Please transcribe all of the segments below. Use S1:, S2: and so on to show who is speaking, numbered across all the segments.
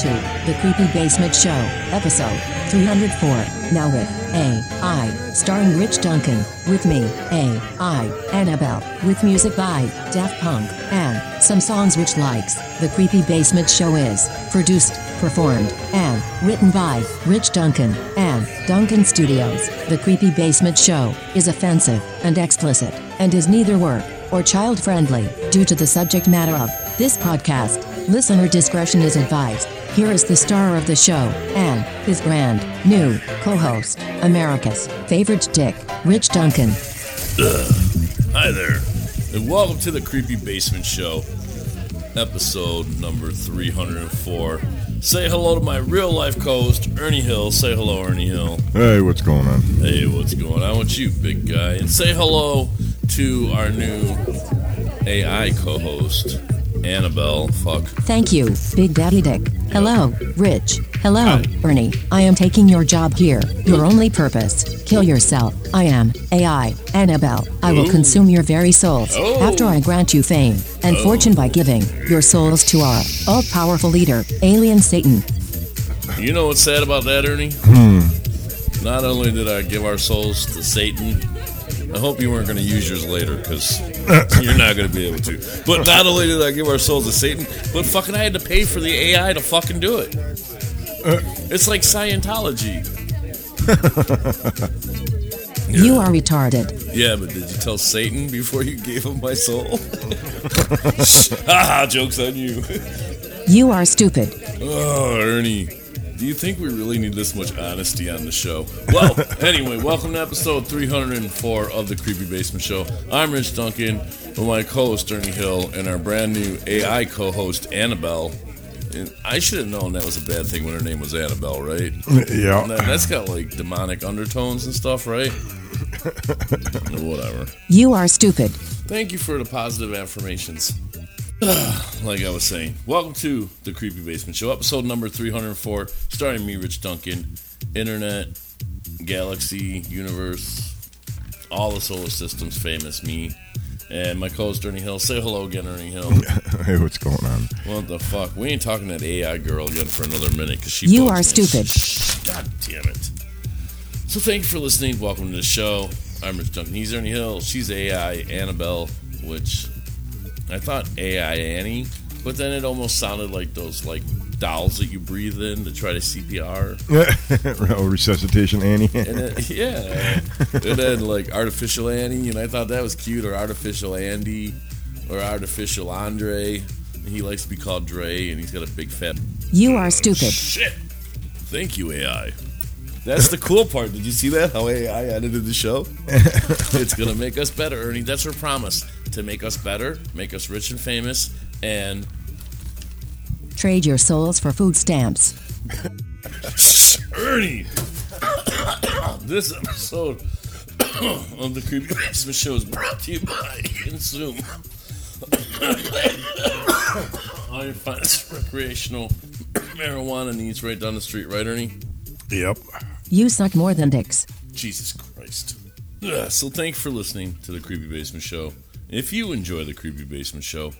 S1: To The Creepy Basement Show, episode 304. Now with A.I., starring Rich Duncan, with me, A.I., Annabelle, with music by Daft Punk, and some songs which likes. The Creepy Basement Show is produced, performed, and written by Rich Duncan and Duncan Studios. The Creepy Basement Show is offensive and explicit, and is neither work or child friendly due to the subject matter of this podcast. Listener discretion is advised. Here is the star of the show and his brand new co host, America's favorite dick, Rich Duncan.
S2: Hi there, and welcome to the Creepy Basement Show, episode number 304. Say hello to my real life co host, Ernie Hill. Say hello, Ernie Hill.
S3: Hey, what's going on?
S2: Hey, what's going on with you, big guy? And say hello to our new AI co host, Annabelle. Fuck.
S1: Thank you, Big Daddy Dick. Hello, Rich. Hello, Ernie. I am taking your job here. Your only purpose kill yourself. I am AI, Annabelle. I will
S2: Ooh.
S1: consume your very souls
S2: Oh.
S1: after I grant you fame and oh. fortune by giving your souls to our all powerful leader, Alien Satan.
S2: You know what's sad about that, Ernie? Hmm. Not only did I give our souls to Satan, I hope you weren't going to use yours later because you're not going to be able to. But not only did I give our souls to Satan, but fucking I had to pay for the AI to fucking do it. It's like Scientology.
S1: You are retarded.
S2: Yeah, but did you tell Satan before you gave him my soul? Haha, joke's on you.
S1: You are stupid.
S2: Oh, Ernie. Do you think we really need this much honesty on the show? Well, anyway, welcome to episode 304 of the Creepy Basement Show. I'm Rich Duncan with my co host Ernie Hill and our brand new AI co host Annabelle. And I should have known that was a bad thing when her name was Annabelle, right?
S3: Yeah.
S2: That, that's got like demonic undertones and stuff, right? Whatever.
S1: You are stupid.
S2: Thank you for the positive affirmations. like I was saying, welcome to the Creepy Basement Show, episode number 304, starring me, Rich Duncan, Internet, Galaxy, Universe, all the solar systems famous me, and my co host Ernie Hill. Say hello again, Ernie Hill.
S3: Hey, what's going on?
S2: what the fuck? We ain't talking to that AI girl again for another minute because she.
S1: You are
S2: me.
S1: stupid.
S2: Shh, God damn it. So thank you for listening. Welcome to the show. I'm Rich Duncan. He's Ernie Hill. She's AI Annabelle, which I thought AI Annie, but then it almost sounded like those like dolls that you breathe in to try to CPR.
S3: oh, resuscitation, Annie.
S2: And then, yeah, and then like artificial Annie, and I thought that was cute, or artificial Andy, or artificial Andre. He likes to be called Dre, and he's got a big fat
S1: You are stupid.
S2: Shit. Thank you, AI. That's the cool part. Did you see that? How AI edited the show? it's going to make us better, Ernie. That's her promise to make us better, make us rich and famous, and
S1: Trade your souls for food stamps.
S2: Ernie. this episode of the Creepy Basement Show is brought to you by Consume. All your finest recreational marijuana needs right down the street, right, Ernie?
S3: yep.
S1: You suck more than dicks.
S2: Jesus Christ. Ugh, so thanks for listening to the Creepy Basement Show. If you enjoy the Creepy Basement Show,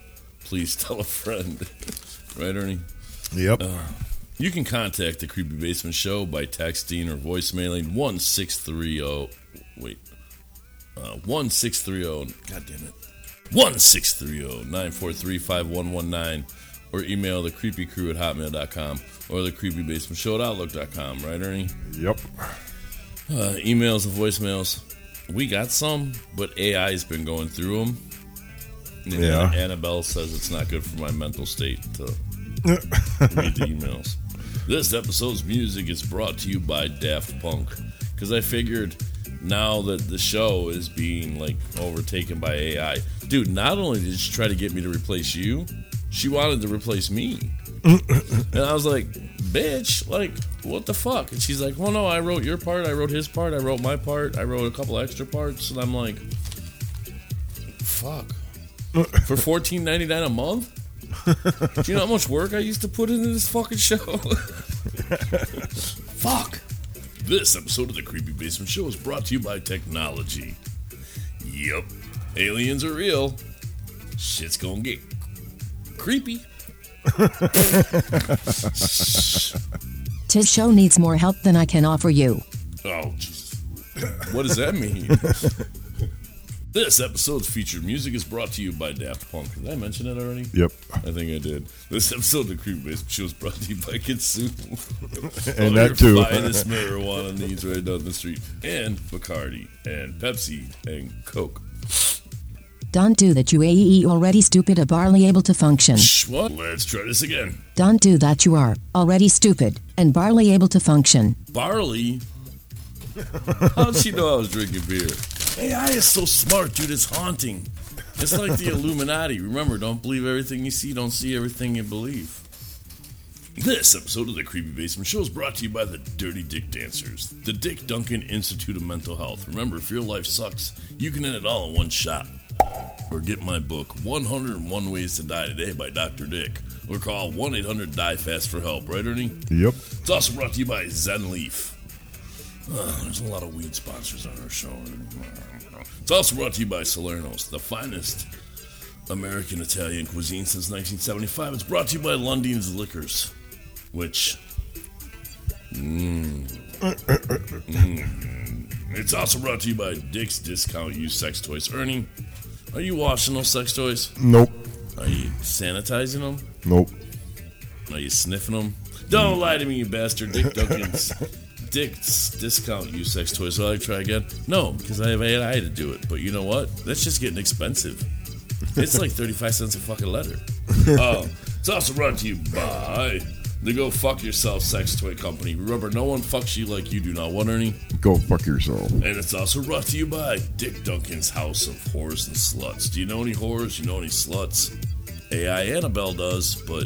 S2: please tell a friend. right, Ernie?
S3: Yep.
S2: You can contact the Creepy Basement Show by texting or voicemailing 1630. Wait. Uh, 1630. God damn it. 1630 943 5119. Or email the creepy crew at hotmail.com or the creepy basement show at outlook.com. Right, Ernie?
S3: yep.
S2: uh, emails and voicemails. We got some, but AI's been going through them. And
S3: Yeah.
S2: Annabelle says it's not good for my mental state to read the emails. This episode's music is brought to you by Daft Punk because I figured now that the show is being like overtaken by AI, dude. Not only did she try to get me to replace you, she wanted to replace me. And I was like, bitch, like, what the fuck? And she's like, well, no, I wrote your part, I wrote his part, I wrote my part, I wrote a couple extra parts. And I'm like, fuck. For fourteen ninety nine a month? Do you know how much work I used to put into this fucking show? fuck. This episode of the Creepy Basement Show is brought to you by technology. Yep, Aliens are real. Shit's gonna get creepy.
S1: Tis show needs more help than I can offer you.
S2: Oh, Jesus. What does that mean? this episode's featured music is brought to you by Daft Punk. Did I mention it already?
S3: Yep.
S2: I think I did. This episode of the Creepy Basement Show is brought to you by Kitsumo.
S3: And that too.
S2: your finest marijuana needs right down the street. And Bacardi, and Pepsi, and Coke.
S1: Don't do that, you AE already stupid, a barley able to function.
S2: Shh, what? Let's try this again.
S1: Don't do that, you are already stupid and barley able to function.
S2: Barley? How'd she know I was drinking beer? AI is so smart, dude. It's haunting. It's like the Illuminati. Remember, don't believe everything you see, don't see everything you believe. This episode of the Creepy Basement Show is brought to you by the Dirty Dick Dancers, the Dick Duncan Institute of Mental Health. Remember, if your life sucks, you can end it all in one shot. Or get my book, 101 Ways to Die Today by Dr. Dick. Or call 1 800 Die Fast for help, right, Ernie?
S3: Yep.
S2: It's also brought to you by Zen Leaf. There's a lot of weed sponsors on our show. It's also brought to you by Salerno's, the finest American Italian cuisine since 1975. It's brought to you by Lundin's Liquors, which. Mmm. Mm. It's also brought to you by Dick's Discount Used Sex Toys. Ernie, are you washing those sex toys?
S3: Nope.
S2: Are you sanitizing them?
S3: Nope.
S2: Are you sniffing them? Don't lie to me, you bastard. Dick Duncan's Dick's discount you sex toys. So I try again? No, because I have AI to do it. But you know what? That's just getting expensive. It's like 35 cents a fucking letter. Oh, it's also brought to you by the Go Fuck Yourself Sex Toy Company. Remember, no one fucks you like you do now. What, Ernie?
S3: Go fuck yourself.
S2: And it's also brought to you by Dick Duncan's House of Whores and Sluts. Do you know any whores? You know any sluts? AI Annabelle does, but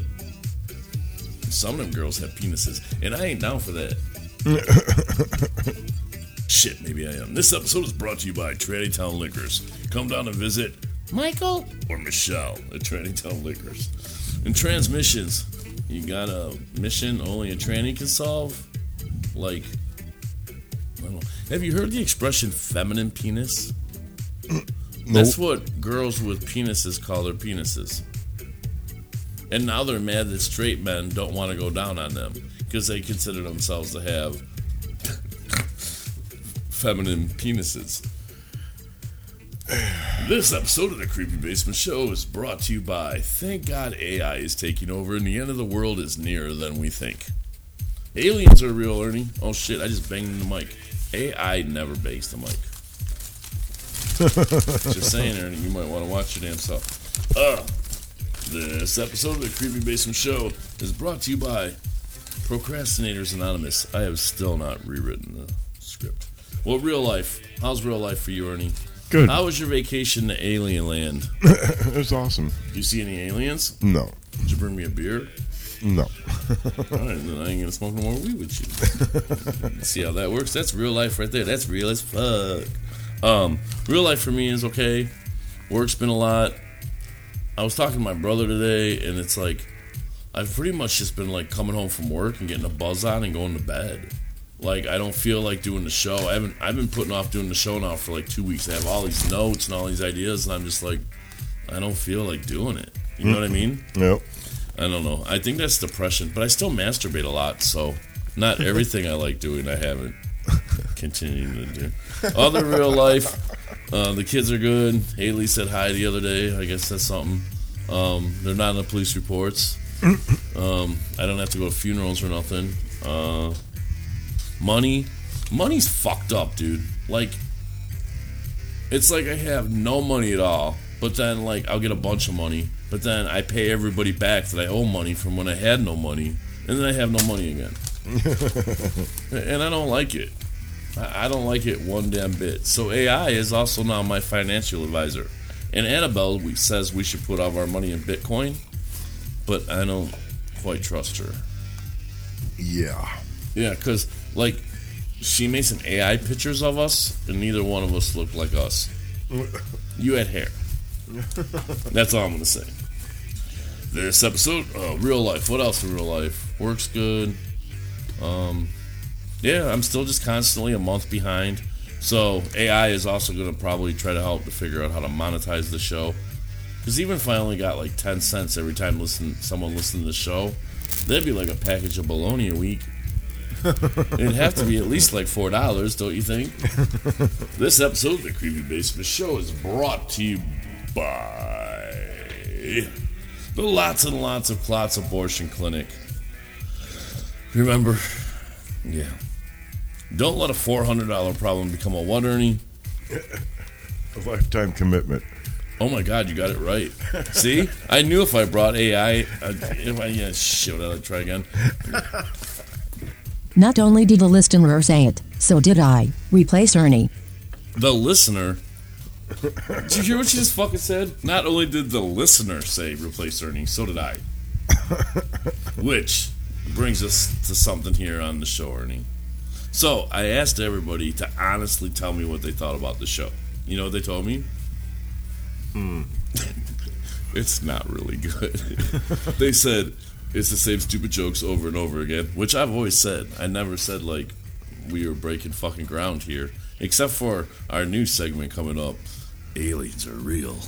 S2: some of them girls have penises, and I ain't down for that. Shit, maybe I am. This episode is brought to you by Tranny Town Liquors. Come down and visit Michael or Michelle at Tranny Town Liquors. And transmissions, you got a mission only a tranny can solve? Like, I don't know. Have you heard the expression feminine penis? That's what girls with penises call their penises. And now they're mad that straight men don't want to go down on them because they consider themselves to have feminine penises. This episode of the Creepy Basement Show is brought to you by Thank God AI is taking over and the end of the world is nearer than we think. Aliens are real, Ernie. Oh shit, I just banged the mic. AI never bangs the mic. just saying, Ernie, you might want to watch your damn self. Uh, this episode of the Creepy Basement Show is brought to you by Procrastinators Anonymous. I have still not rewritten the script. Well, real life. How's real life for you, Ernie?
S3: Good.
S2: How was your vacation to Alien Land?
S3: It was awesome.
S2: You see any aliens?
S3: No.
S2: Did you bring me a beer?
S3: No.
S2: All right, then I ain't gonna smoke no more weed with you. See how that works? That's real life right there. That's real as fuck. Um, real life for me is okay. Work's been a lot. I was talking to my brother today, and it's like I've pretty much just been like coming home from work and getting a buzz on and going to bed. Like I don't feel like doing the show. I haven't. I've been putting off doing the show now for like two weeks. I have all these notes and all these ideas, and I'm just like, I don't feel like doing it. You know what I mean?
S3: Nope.
S2: I don't know. I think that's depression, but I still masturbate a lot, so not everything I like doing I haven't continued to do. Other real life, uh, the kids are good. Haley said hi the other day. I guess that's something. Um, they're not in the police reports. Um, I don't have to go to funerals or nothing. Uh, money, money's fucked up, dude. Like, it's like I have no money at all, but then like I'll get a bunch of money, but then I pay everybody back that I owe money from when I had no money, and then I have no money again. and I don't like it. I don't like it one damn bit. So AI is also now my financial advisor. And Annabelle says we should put all of our money in Bitcoin, but I don't quite trust her.
S3: Yeah.
S2: Yeah, because like she made some AI pictures of us, and neither one of us looked like us. You had hair. That's all I'm gonna say. This episode, uh, real life. What else in real life? Works good. Um, yeah, I'm still just constantly a month behind. So AI is also gonna probably try to help to figure out how to monetize the show. Because even if I only got like ten cents every time listen someone listened to the show, that'd be like a package of bologna a week. It'd have to be at least like four dollars, don't you think? this episode of the Creepy Basement Show is brought to you by the Lots and Lots of Clots Abortion Clinic. Remember, yeah. Don't let a four hundred dollar problem become a what, Ernie?
S3: A lifetime commitment.
S2: Oh my God, you got it right. See, I knew if I brought AI, uh, if I yeah, shit, I'll try again.
S1: Not only did the listener say it, so did I. Replace Ernie.
S2: The listener. Did you hear what she just fucking said? Not only did the listener say replace Ernie, so did I. Which brings us to something here on the show, Ernie. So I asked everybody to honestly tell me what they thought about the show. You know what they told me? Hmm. it's not really good. they said it's the same stupid jokes over and over again, which I've always said. I never said like we are breaking fucking ground here, except for our new segment coming up. Aliens are real.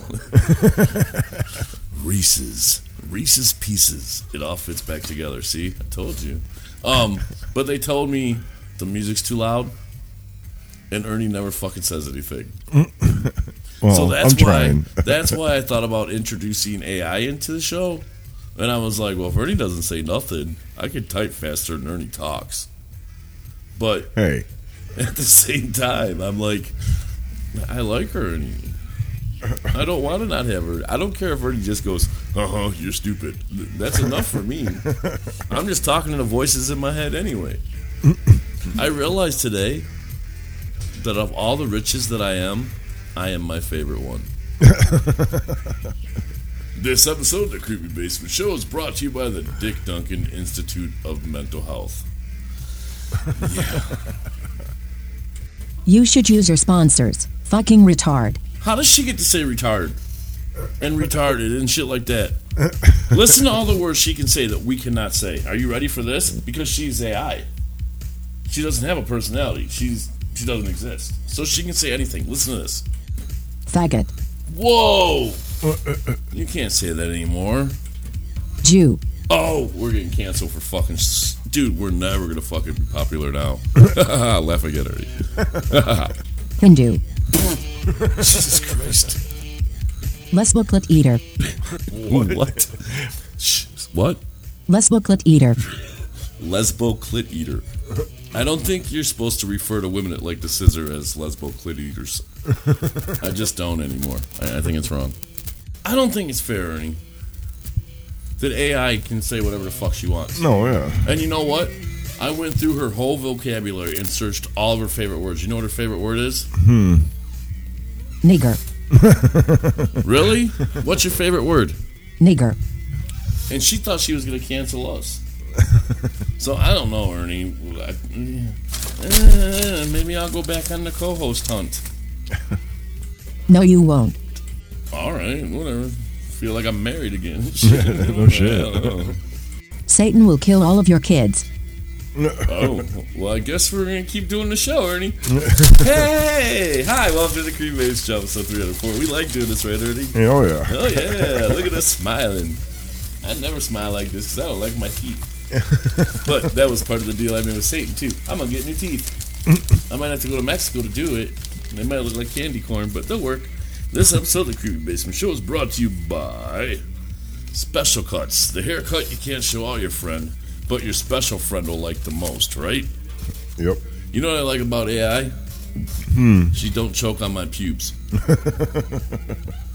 S2: Reese's, Reese's Pieces. It all fits back together. See, I told you. Um, but they told me the music's too loud, and Ernie never fucking says anything.
S3: Well,
S2: So that's
S3: I'm
S2: why
S3: trying.
S2: that's why I thought about introducing AI into the show. And I was like, well, if Ernie doesn't say nothing, I could type faster than Ernie talks. But
S3: hey,
S2: at the same time, I'm like, I like Ernie. I don't want to not have her. I don't care if Ernie just goes, uh huh, you're stupid. That's enough for me. I'm just talking to the voices in my head anyway. I realized today that of all the riches that I am, I am my favorite one. This episode of the Creepy Basement Show is brought to you by the Dick Duncan Institute of Mental Health. Yeah.
S1: You should use your sponsors. Fucking retard.
S2: How does she get to say retard and retarded and shit like that? Listen to all the words she can say that we cannot say. Are you ready for this? Because she's AI. She doesn't have a personality. She's she doesn't exist. So she can say anything. Listen to this.
S1: Faggot.
S2: Whoa! You can't say that anymore.
S1: Jew.
S2: Oh, we're getting canceled for fucking. s- Dude, we're never gonna fucking be popular now. Laugh again already.
S1: Hindu.
S2: Jesus Christ.
S1: Lesboclet eater.
S2: What? Shh, What?
S1: Lesboclet eater.
S2: lesbo clit eater. I don't think you're supposed to refer to women that like the scissor as lesbo clit eaters. I just don't anymore. I, I think it's wrong. I don't think it's fair, Ernie, that AI can say whatever the fuck she wants.
S3: no, yeah.
S2: And you know what? I went through her whole vocabulary and searched all of her favorite words. You know what her favorite word is?
S1: Nigger.
S2: Really? What's your favorite word?
S1: Nigger.
S2: And she thought she was going to cancel us. so I don't know, Ernie. I, eh, maybe I'll go back on the co-host hunt.
S1: No, you won't.
S2: All right, whatever. Feel like I'm married again. Shit.
S3: No shit.
S2: I don't know.
S1: Satan will kill all of your kids.
S2: Oh, well, I guess we're going to keep doing the show, Ernie. hey! Hi, welcome to the Cream Waves Show, episode 304. We like doing this, right, Ernie?
S3: Oh, yeah.
S2: Oh, yeah. Look at us smiling. I never smile like this because I don't like my teeth. but that was part of the deal I made with Satan, too. I'm going to get new teeth. I might have to go to Mexico to do it. They might look like candy corn, but they'll work. This episode of the Creepy Basement Show is brought to you by Special Cuts, the haircut you can't show all your friend, but your special friend will like the most, right?
S3: Yep.
S2: You know what I like about AI? Hmm. She don't choke on my pubes.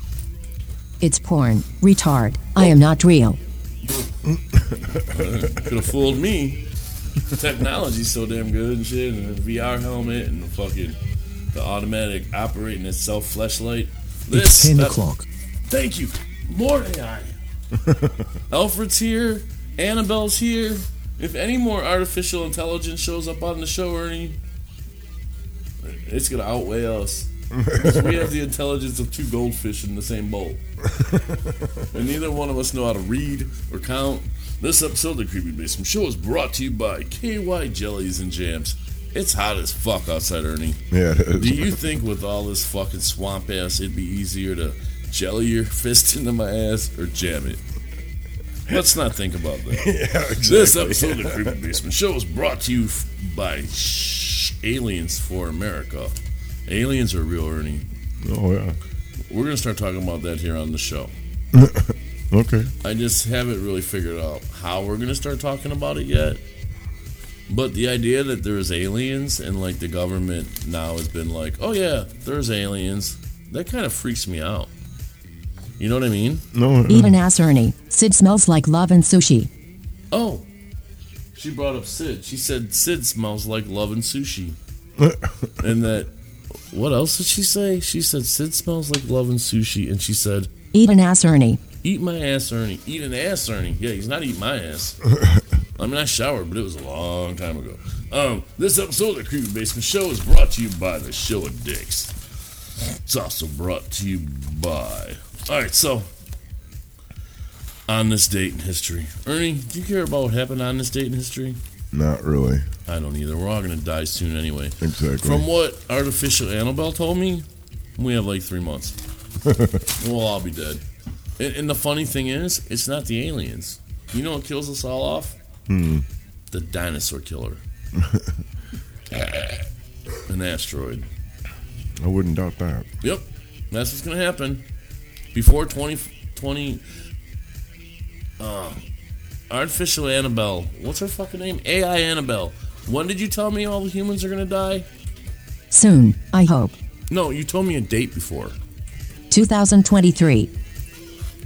S1: It's porn. Retard. I am not real.
S2: Could have fooled me. The technology's so damn good and shit, and the VR helmet and the fucking the automatic operating itself flashlight.
S4: It's 10
S2: uh,
S4: o'clock.
S2: Thank you. More AI. Alfred's here. Annabelle's here. If any more artificial intelligence shows up on the show, Ernie, it's gonna outweigh us. we have the intelligence of two goldfish in the same bowl. and neither one of us know how to read or count. This episode of the Creepy Basement Show is brought to you by KY Jellies and Jams. It's hot as fuck outside, Ernie.
S3: Yeah, it is.
S2: Do you think with all this fucking swamp ass, it'd be easier to jelly your fist into my ass or jam it. Let's not think about that.
S3: Yeah, exactly.
S2: This episode of the Creepy Basement Show is brought to you by Shh, Aliens for America. Aliens are real, Ernie.
S3: Oh yeah.
S2: We're gonna start talking about that here on the show.
S3: Okay.
S2: I just haven't really figured out how we're gonna start talking about it yet. But the idea that there's aliens and like the government now has been like, oh yeah, there's aliens, that kind of freaks me out. You know what I mean?
S3: No.
S1: Eat an ass Ernie. Sid smells like love and sushi.
S2: Oh, she brought up Sid. She said Sid smells like love and sushi, and that. What else did she say? She said Sid smells like love and sushi, and she said,
S1: Eat an ass Ernie.
S2: "Eat my ass, Ernie. Eat an ass, Ernie." Yeah, he's not eating my ass. I mean, I showered, but it was a long time ago. Um, this episode of the Creepy Basement Show is brought to you by the Show of Dicks. It's also brought to you by. All right, so on this date in history, Ernie, do you care about what happened on this date in history?
S3: Not really.
S2: I don't either. We're all gonna die soon anyway.
S3: Exactly.
S2: From what artificial Annabelle told me, we have like three months. we'll all be dead. And, and the funny thing is, it's not the aliens. You know what kills us all off?
S3: Hmm.
S2: The dinosaur killer. An asteroid.
S3: I wouldn't doubt that.
S2: Yep, that's what's gonna happen. Before 2020, uh, artificial Annabelle. What's her fucking name? AI Annabelle. When did you tell me all the humans are gonna die?
S1: Soon, I hope.
S2: No, you told me a date before.
S1: 2023.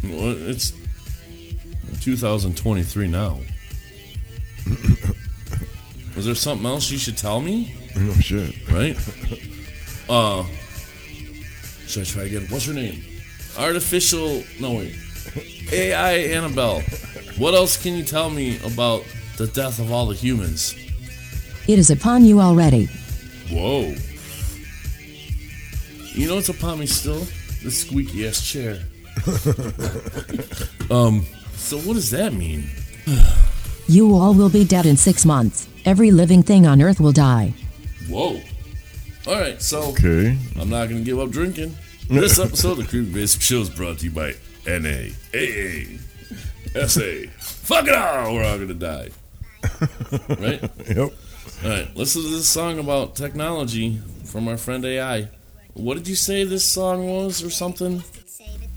S2: Well, it's 2023 now. Was there something else you should tell me?
S3: No shit.
S2: Right? Uh, should I try again? What's her name? Artificial. No wait. AI Annabelle. What else can you tell me about the death of all the humans?
S1: It is upon you already.
S2: Whoa. You know it's upon me still? The squeaky ass chair. um. So what does that mean?
S1: You all will be dead in six months. Every living thing on earth will die.
S2: Whoa. All right, so
S3: Okay.
S2: I'm not gonna give up drinking. This episode of the Creepy Basic Show is brought to you by NA, AA, SA. Fuck it all, we're all gonna die. Right?
S3: Yep.
S2: All right, listen to this song about technology from our friend AI. What did you say this song was, or something?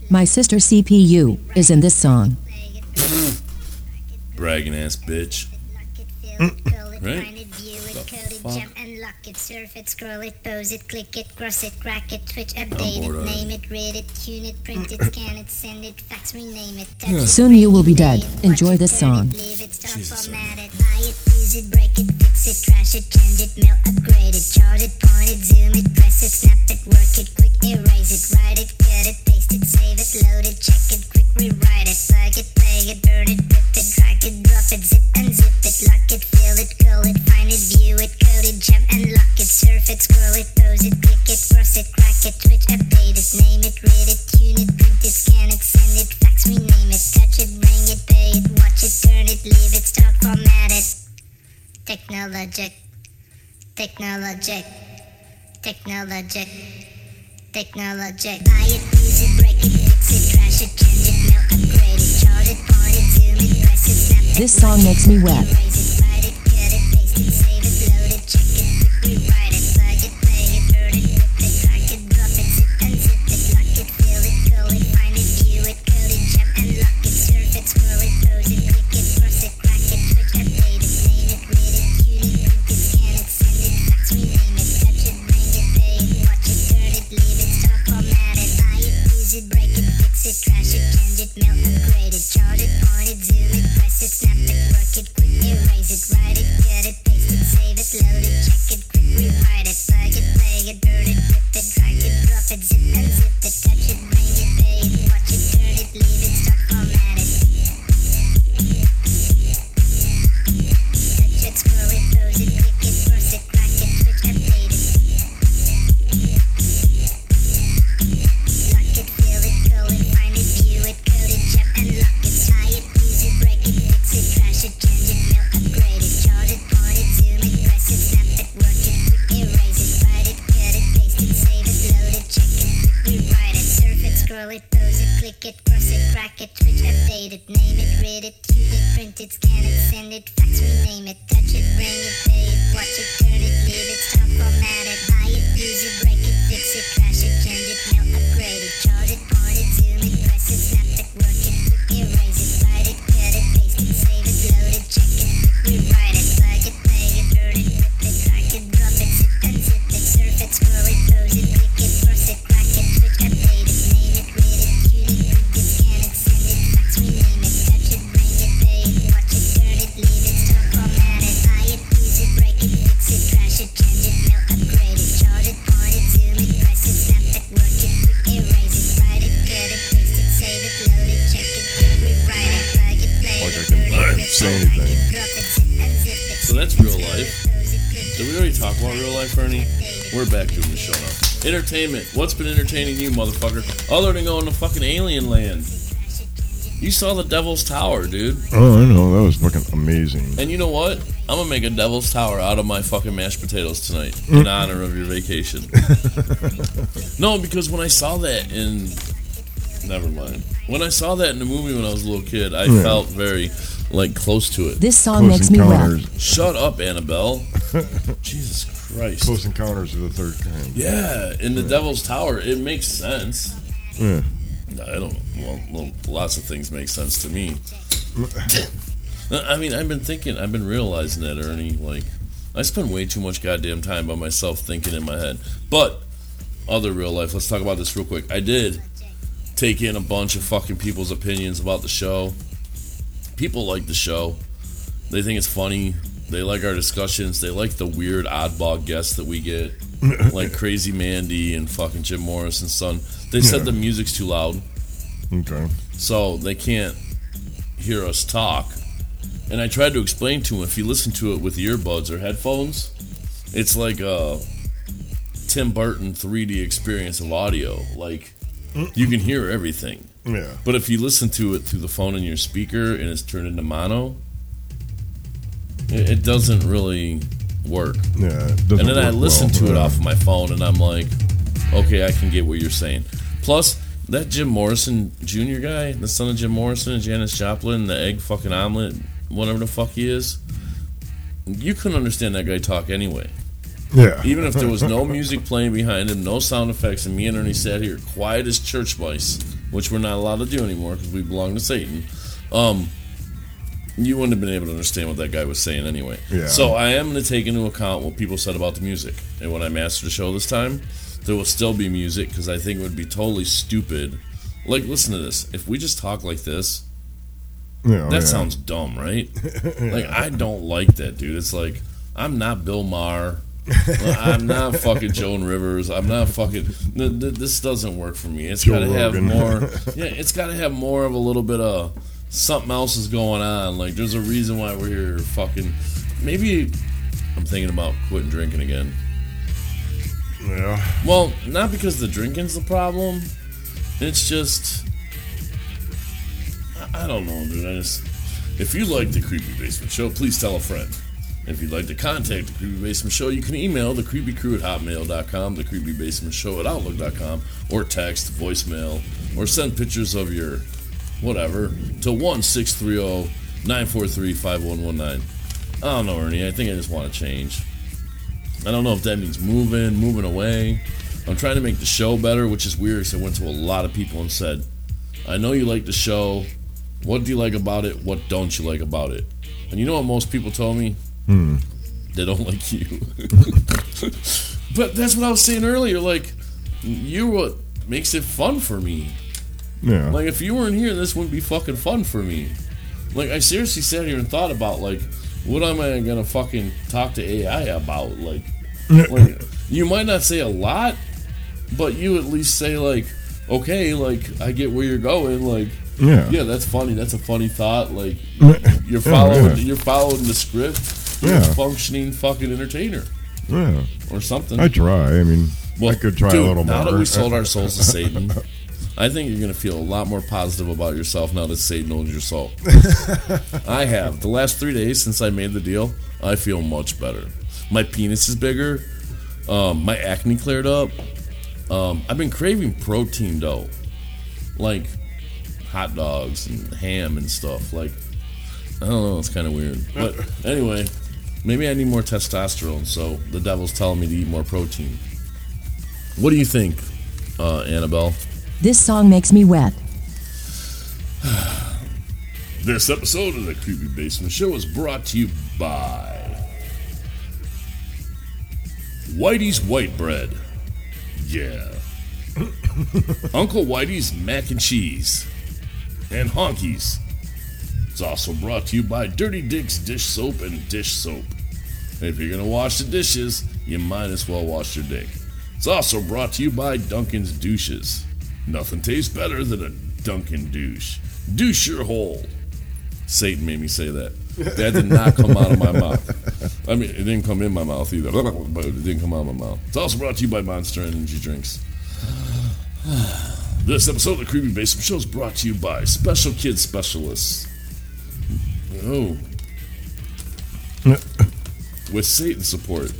S1: My sister CPU is in this song. Mm.
S2: Bragging ass bitch. Right? fuck?
S4: Jump and lock it, surf it, scroll it, pose it, click it, cross it, crack it, twitch, update it,
S2: already.
S4: name it, read it, tune it, print it, scan it, send it, fax, rename it,
S1: Soon you will be dead. Enjoy this song.
S4: it, leave it, start,
S2: Jesus,
S4: Buy it, use it, break it, fix it, trash it, change it, upgrade it, it, point it, zoom it, press it, snap it.
S1: This song makes me wet.
S4: And zip
S3: say anything.
S4: drop it, zip, unzip it,
S2: So that's real life. Did we already talk about real life, Ernie? We're back doing the show now. Entertainment. What's been entertaining you, motherfucker? Other than going to fucking alien land. You saw the Devil's Tower, dude.
S3: Oh, I know. That was fucking amazing.
S2: And you know what? I'm gonna make a Devil's Tower out of my fucking mashed potatoes tonight in honor of your vacation. no, because when I saw that in. Never mind. When I saw that in the movie when I was a little kid, I
S3: Yeah.
S2: felt very, like, close to it.
S1: This song
S3: Close
S1: makes me well.
S3: encounters.
S2: Shut up, Annabelle. Jesus Christ.
S3: Close encounters of the third kind.
S2: Yeah, in the Devil's Tower, it makes sense.
S3: Yeah.
S2: I don't. Well, well, lots of things make sense to me. I mean, I've been thinking, I've been realizing that, Ernie. Like, I spend way too much goddamn time by myself thinking in my head. But, other real life, let's talk about this real quick. I did take in a bunch of fucking people's opinions about the show. People like the show, they think it's funny. They like our discussions. They like the weird oddball guests that we get, like Crazy Mandy and fucking Jim Morrison's son. They said
S3: Yeah.
S2: the music's too loud
S3: Okay.
S2: so they can't hear us talk. And I tried to explain to him if you listen to it with earbuds or headphones, it's like a Tim Burton 3D experience of audio. Like you can hear everything.
S3: Yeah.
S2: But if you listen to it through the phone in your speaker and it's turned into mono, it, it doesn't really work.
S3: Yeah.
S2: And then I listen
S3: well.
S2: to it off of my phone, and I'm like, okay, I can get what you're saying. Plus, that Jim Morrison Jr. guy, the son of Jim Morrison and Janis Joplin, the egg fucking omelet, whatever the fuck he is, you couldn't understand that guy talk anyway.
S3: Yeah.
S2: Even if there was no music playing behind him, no sound effects, and me and Ernie sat here quiet as church mice, which we're not allowed to do anymore because we belong to Satan. Um, you wouldn't have been able to understand what that guy was saying anyway.
S3: Yeah.
S2: So I am going to take into account what people said about the music, and when I master the show this time, there will still be music because I think it would be totally stupid. Like, listen to this. If we just talk like this,
S3: Yeah,
S2: that
S3: yeah.
S2: sounds dumb, right? Like I don't like that, dude. It's like I'm not Bill Maher. I'm not fucking Joan Rivers. I'm not fucking. th- th- This doesn't work for me. It's got to have more. Yeah, it's got to have more of a little bit of something else is going on. Like there's a reason why we're here. Fucking maybe I'm thinking about quitting drinking again.
S3: Yeah.
S2: Well, not because the drinking's the problem. It's just I- I don't know, dude. I just if you like the Creepy Basement Show, please tell a friend. If you'd like to contact the Creepy Basement Show, you can email the creepy crew at hotmail.com, the creepy basement show at outlook.com, or text, voicemail, or send pictures of your whatever to 1630 943 5119. I don't know, Ernie. I think I just want to change. I don't know if that means moving, moving away. I'm trying to make the show better, which is weird because I went to a lot of people and said, I know you like the show. What do you like about it? What don't you like about it? And you know what most people told me? Hmm. They don't like you. but that's what I was saying earlier. Like, you're what makes it fun for me.
S3: Yeah.
S2: Like, if you weren't here, this wouldn't be fucking fun for me. Like, I seriously sat here and thought about, like, what am I gonna fucking talk to AI about? Like, like you might not say a lot, but you at least say, like, okay, like, I get where you're going. Like,
S3: yeah.
S2: yeah, that's funny. That's a funny thought. Like, you're following,
S3: yeah.
S2: you're following the script. You're
S3: Yeah.
S2: a functioning fucking entertainer
S3: Yeah.
S2: or something.
S3: I try. I mean,
S2: Well,
S3: I could try
S2: dude,
S3: a little
S2: now
S3: more.
S2: that we sold our souls to Satan, I think you're going to feel a lot more positive about yourself now that Satan owns your soul. I have. The last three days since I made the deal, I feel much better. My penis is bigger. Um, my acne cleared up. Um, I've been craving protein though. like hot dogs and ham and stuff. Like, I don't know, it's kind of weird. But anyway, maybe I need more testosterone, so the devil's telling me to eat more protein. What do you think, uh, Annabelle?
S1: This song makes me wet.
S2: This episode of the Creepy Basement Show is brought to you by Whitey's White Bread. Yeah. Uncle Whitey's Mac and Cheese. And Honkies. It's also brought to you by Dirty Dick's Dish Soap and Dish Soap. If you're going to wash the dishes, you might as well wash your dick. It's also brought to you by Duncan's Douches. Nothing tastes better than a Duncan douche. Douche your hole. Satan made me say that. That did not come out of my mouth. I mean, it didn't come in my mouth either, but it didn't come out of my mouth. It's also brought to you by Monster Energy Drinks. This episode of the Creepy Basement Show is brought to you by Special Kid Specialists. Oh. With Satan support.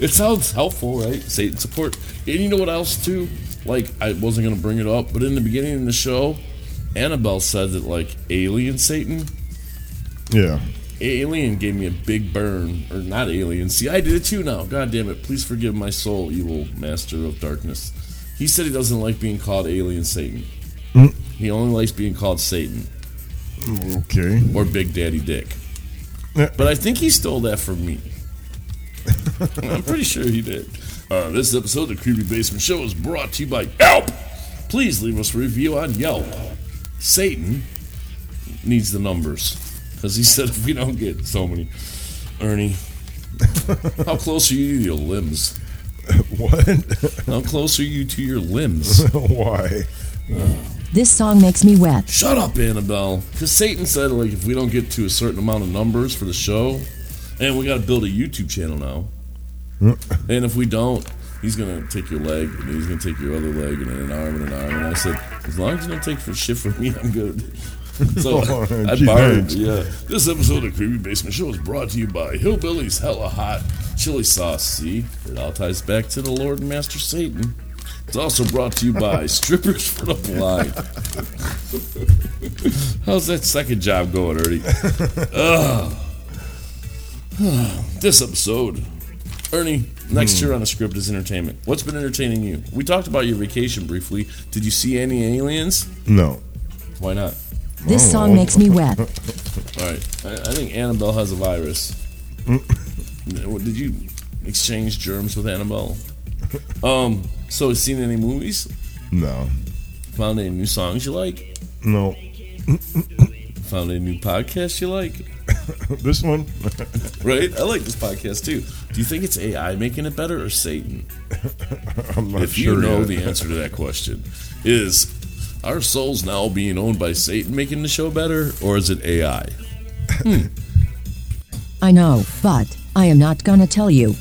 S2: it sounds helpful, right? Satan support. And you know what else, too? Like, I wasn't going to bring it up, but in the beginning of the show, Annabelle said that, like, alien Satan,
S3: Yeah.
S2: alien gave me a big burn. Or not alien. See, I did it too now. God damn it. Please forgive my soul, evil master of darkness. He said he doesn't like being called alien Satan. Mm. He only likes being called Satan
S3: Okay.
S2: or Big Daddy Dick. But I think he stole that from me. I'm pretty sure he did. Uh, this episode of the Creepy Basement Show is brought to you by Yelp. Please leave us a review on Yelp. Satan needs the numbers because he said if we don't get so many, Ernie, how close are you to your limbs?
S3: What?
S2: How close are you to your limbs?
S3: Why?
S1: This song makes me wet.
S2: Shut up, Annabelle. Because Satan said, like, if we don't get to a certain amount of numbers for the show, and we got to build a YouTube channel now, and if we don't, he's gonna take your leg, and he's gonna take your other leg, and then an arm and an arm. And I said, as long as you don't take for shit from me, I'm good. So
S3: Oh,
S2: I
S3: gee,
S2: borrowed. Yeah. This episode of Creepy Basement Show is brought to you by Hillbilly's Hella Hot Chili Sauce. See, it all ties back to the Lord and Master Satan. It's also brought to you by Strippers for the Blind. How's that second job going, Ernie? Ugh. this episode, Ernie, next year on the script is entertainment. What's been entertaining you? We talked about your vacation briefly. Did you see any aliens?
S3: No.
S2: Why not?
S1: This
S3: Oh.
S1: song makes me wet.
S2: All right. I, I think Annabelle has a virus. Did you exchange germs with Annabelle? Um. So, seen any movies?
S3: No.
S2: Found any new songs you like?
S3: No.
S2: Found any new podcasts you like?
S3: This one?
S2: Right? I like this podcast too. Do you think it's AI making it better or Satan?
S3: I'm not
S2: if
S3: sure
S2: you know
S3: yet.
S2: the answer to that question, is our souls now being owned by Satan making the show better, or is it AI? Hmm.
S1: I know, but I am not gonna tell you.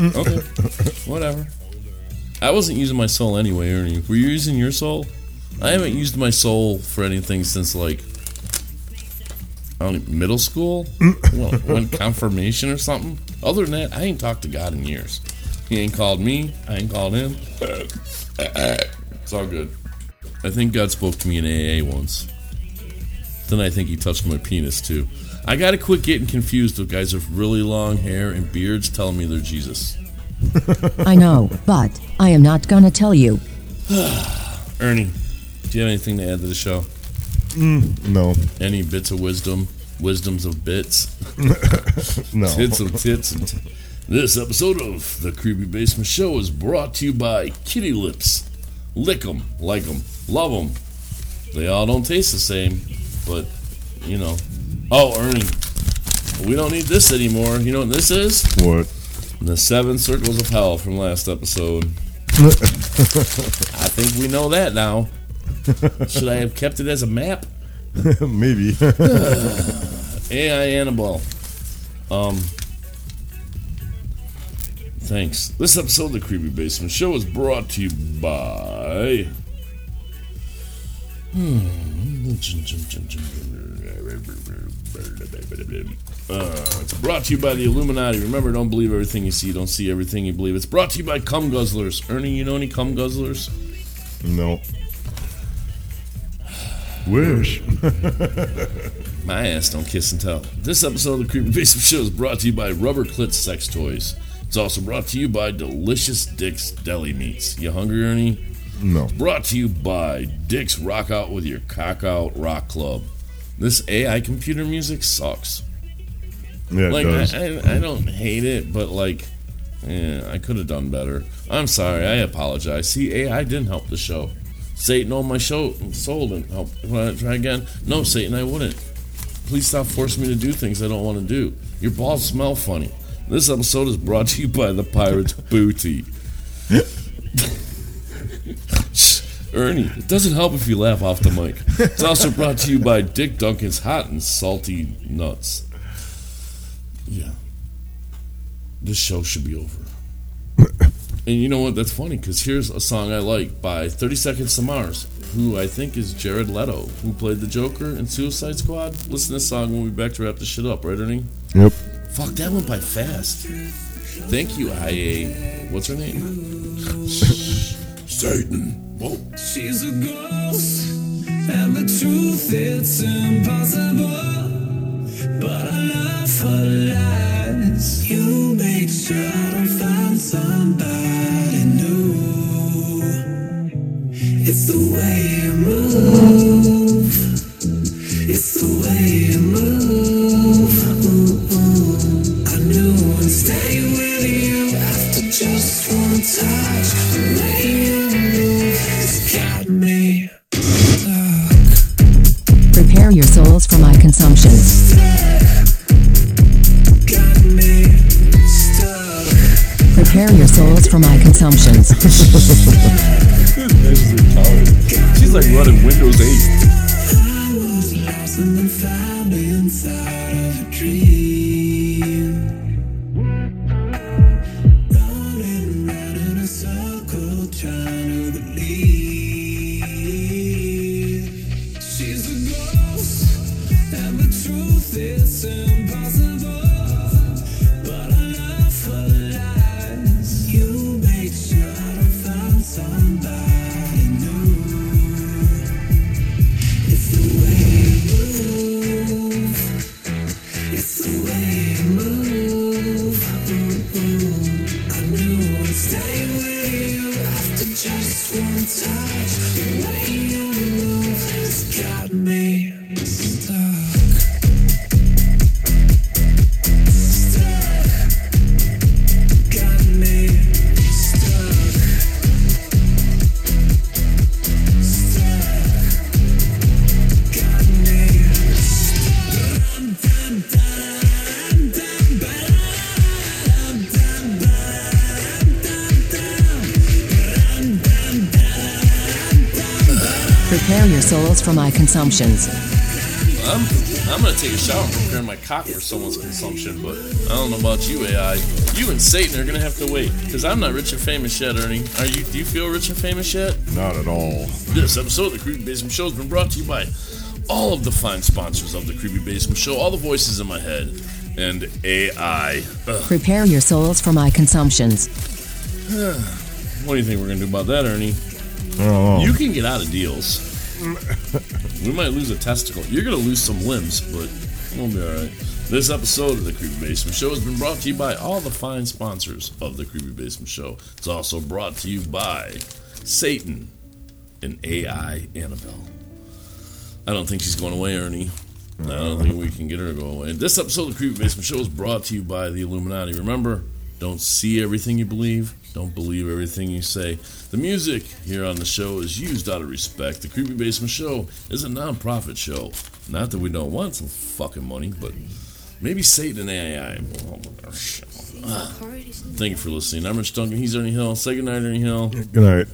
S2: Okay, whatever. I wasn't using my soul anyway, Ernie. Were you using your soul? I haven't used my soul for anything since like I don't know, middle school, mm. well, when confirmation or something. Other than that, I ain't talked to God in years. He ain't called me. I ain't called him. It's all good. I think God spoke to me in AA once. Then I think he touched my penis too. I gotta quit getting confused with guys with really long hair and beards telling me they're Jesus.
S1: I know, but I am not gonna tell you.
S2: Ernie, do you have anything to add to the show?
S3: Mm, no.
S2: Any bits of wisdom? Wisdoms of bits?
S3: No.
S2: Tits of tits. And t- this episode of the Creepy Basement Show is brought to you by Kitty Lips. Lick 'em, like 'em, love 'em. They all don't taste the same, but, you know. Oh, Ernie, we don't need this anymore. You know what this is?
S3: What?
S2: The Seven Circles of Hell from last episode. I think we know that now. Should I have kept it as a map?
S3: Maybe.
S2: AI Annabelle. Um. Thanks. This episode of the Creepy Basement Show is brought to you by. Hmm. Uh, it's brought to you by the Illuminati. Remember, don't believe everything you see. Don't see everything you believe. It's brought to you by cum guzzlers. Ernie, you know any cum guzzlers?
S3: No. Wish.
S2: My ass don't kiss and tell. This episode of the Creepy Basement Show is brought to you by Rubber Clit Sex Toys. It's also brought to you by Delicious Dick's Deli Meats. You hungry, Ernie?
S3: No.
S2: Brought to you by Dick's Rock Out with Your Cock Out Rock Club. This AI computer music sucks.
S3: Yeah, it
S2: Like
S3: does.
S2: I, I, I don't hate it, but like, yeah, I could have done better. I'm sorry. I apologize. See, AI didn't help the show. Satan, oh my show soul didn't help. Want to try again? No, Satan, I wouldn't. Please stop forcing me to do things I don't want to do. Your balls smell funny. This episode is brought to you by the Pirate's Booty. Ernie, it doesn't help if you laugh off the mic. It's also brought to you by Dick Duncan's Hot and Salty Nuts. Yeah. This show should be over. and you know what? That's funny because here's a song I like by 30 Seconds to Mars, who I think is Jared Leto, who played the Joker in Suicide Squad. Listen to this song. We'll be back to wrap this shit up, right, Ernie?
S3: Yep.
S2: Fuck, that went by fast. Thank you, IA. What's her name? Satan. Whoa.
S5: She's a ghost, and the truth it's impossible. But I love her lies. You
S1: your souls for my consumptions.
S2: I'm, I'm gonna take a shower and prepare my cock for someone's consumption, but I don't know about you, AI. You and Satan are gonna have to wait, because I'm not rich and famous yet, Ernie. Are you? Do you feel rich and famous yet?
S3: Not at all.
S2: This episode of the Creepy Basement Show has been brought to you by all of the fine sponsors of the Creepy Basement Show, all the voices in my head, and AI. Ugh.
S1: Prepare your souls for my consumptions.
S2: What do you think we're gonna do about that, Ernie?
S3: I don't know.
S2: You can get out of deals. We might lose a testicle. You're gonna lose some limbs, but we'll be alright. This episode of the Creepy Basement Show has been brought to you by all the fine sponsors of the Creepy Basement Show. It's also brought to you by Satan and AI Annabelle. I don't think she's going away, Ernie. I don't think we can get her to go away. This episode of the Creepy Basement Show is brought to you by the Illuminati. Remember, don't see everything you believe, don't believe everything you say. The music here on the show is used out of respect. The Creepy Basement Show is a non-profit show. Not that we don't want some fucking money, but maybe Satan and AI. Thank you for listening. I'm Rich Duncan. He's Ernie Hill. Say goodnight, Ernie Hill.
S3: Good night.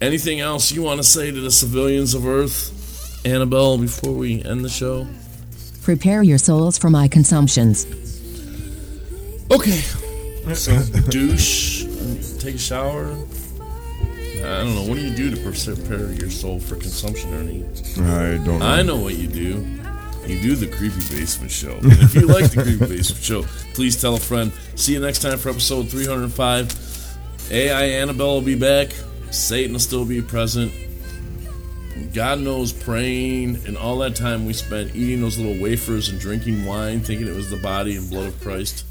S2: Anything else you want to say to the civilians of Earth, Annabelle, before we end the show?
S1: Prepare your souls for my consumptions.
S2: Okay. So douche, take a shower. I don't know. What do you do to prepare your soul for consumption, Ernie?
S3: I don't know.
S2: I know what you do. You do the Creepy Basement Show. And if you like the Creepy Basement Show, please tell a friend. See you next time for episode 305. AI Annabelle will be back. Satan will still be present. God knows praying and all that time we spent eating those little wafers and drinking wine, thinking it was the body and blood of Christ.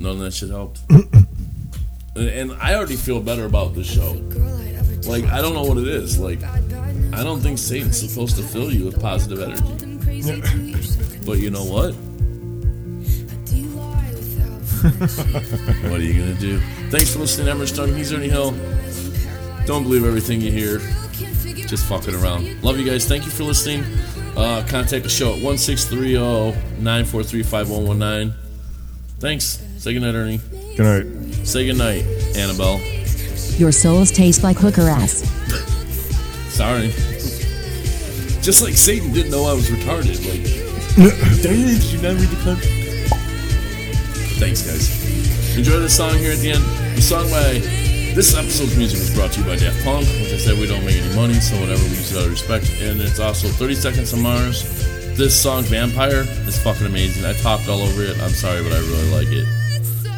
S2: None of that shit helped. and, and I already feel better about this show. Like, I don't know what it is. Like, I don't think Satan's supposed to fill you with positive energy. but you know what? what are you gonna do? Thanks for listening, Emmer Stone. He's Ernie Hill. Don't believe everything you hear. Just fucking around. Love you guys. Thank you for listening. Uh, contact the show at 1630-943-5119. Thanks. Say goodnight, Ernie.
S3: Good night.
S2: Say goodnight, Annabelle.
S5: Your souls taste like hooker ass.
S2: Sorry. Just like Satan didn't know I was retarded. Like, dang it, did you not read the contract? Thanks, guys. Enjoy the song here at the end. The song by this episode's music was brought to you by Daft Punk, which I said we don't make any money, so whatever, we use it out of respect. And it's also 30 Seconds to Mars. This song, Vampire, is fucking amazing. I talked all over it. I'm sorry, but I really like it.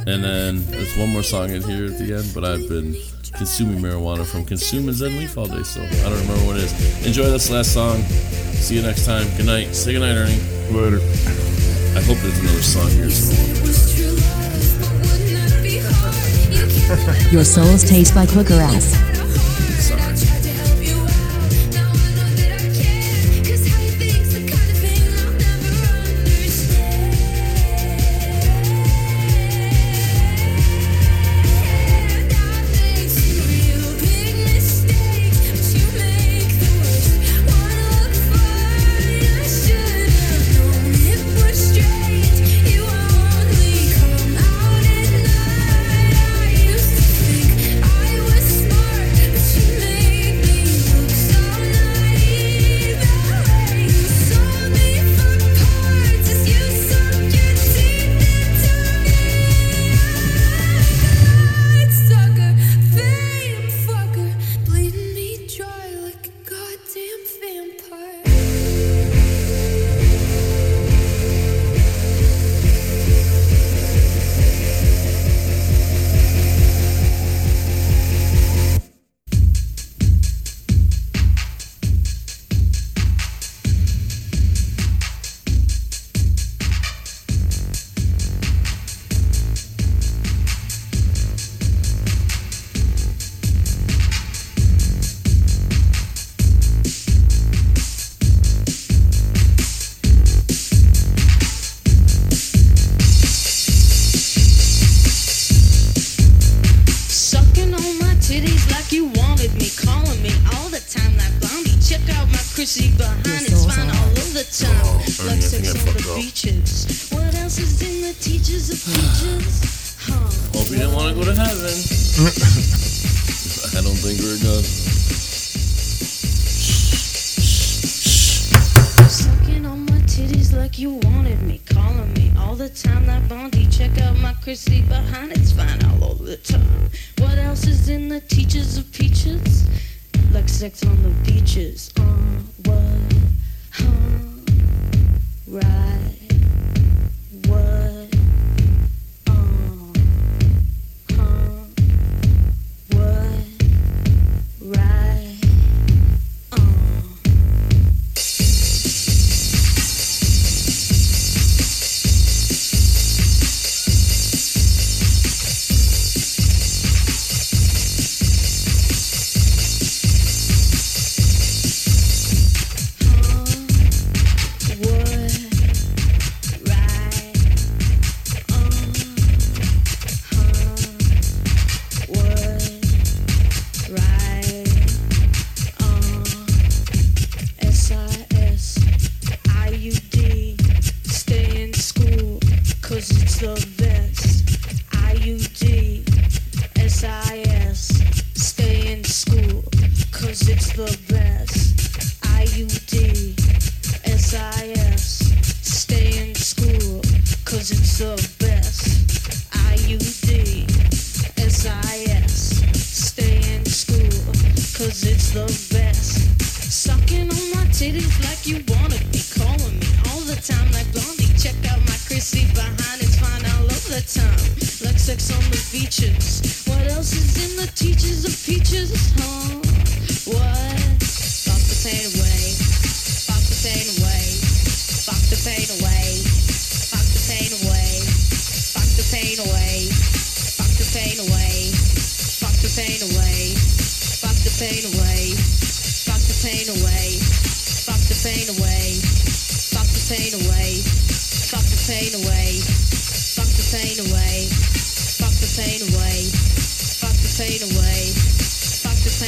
S2: And then there's one more song in here at the end, but I've been consuming marijuana from consuming Zen Leaf all day, so I don't remember what it is. Enjoy this last song. See you next time. Good night. Say good night, Ernie.
S3: Later.
S2: I hope there's another song here. So.
S5: Your souls taste like hooker ass.
S6: Mm-hmm.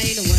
S6: mine.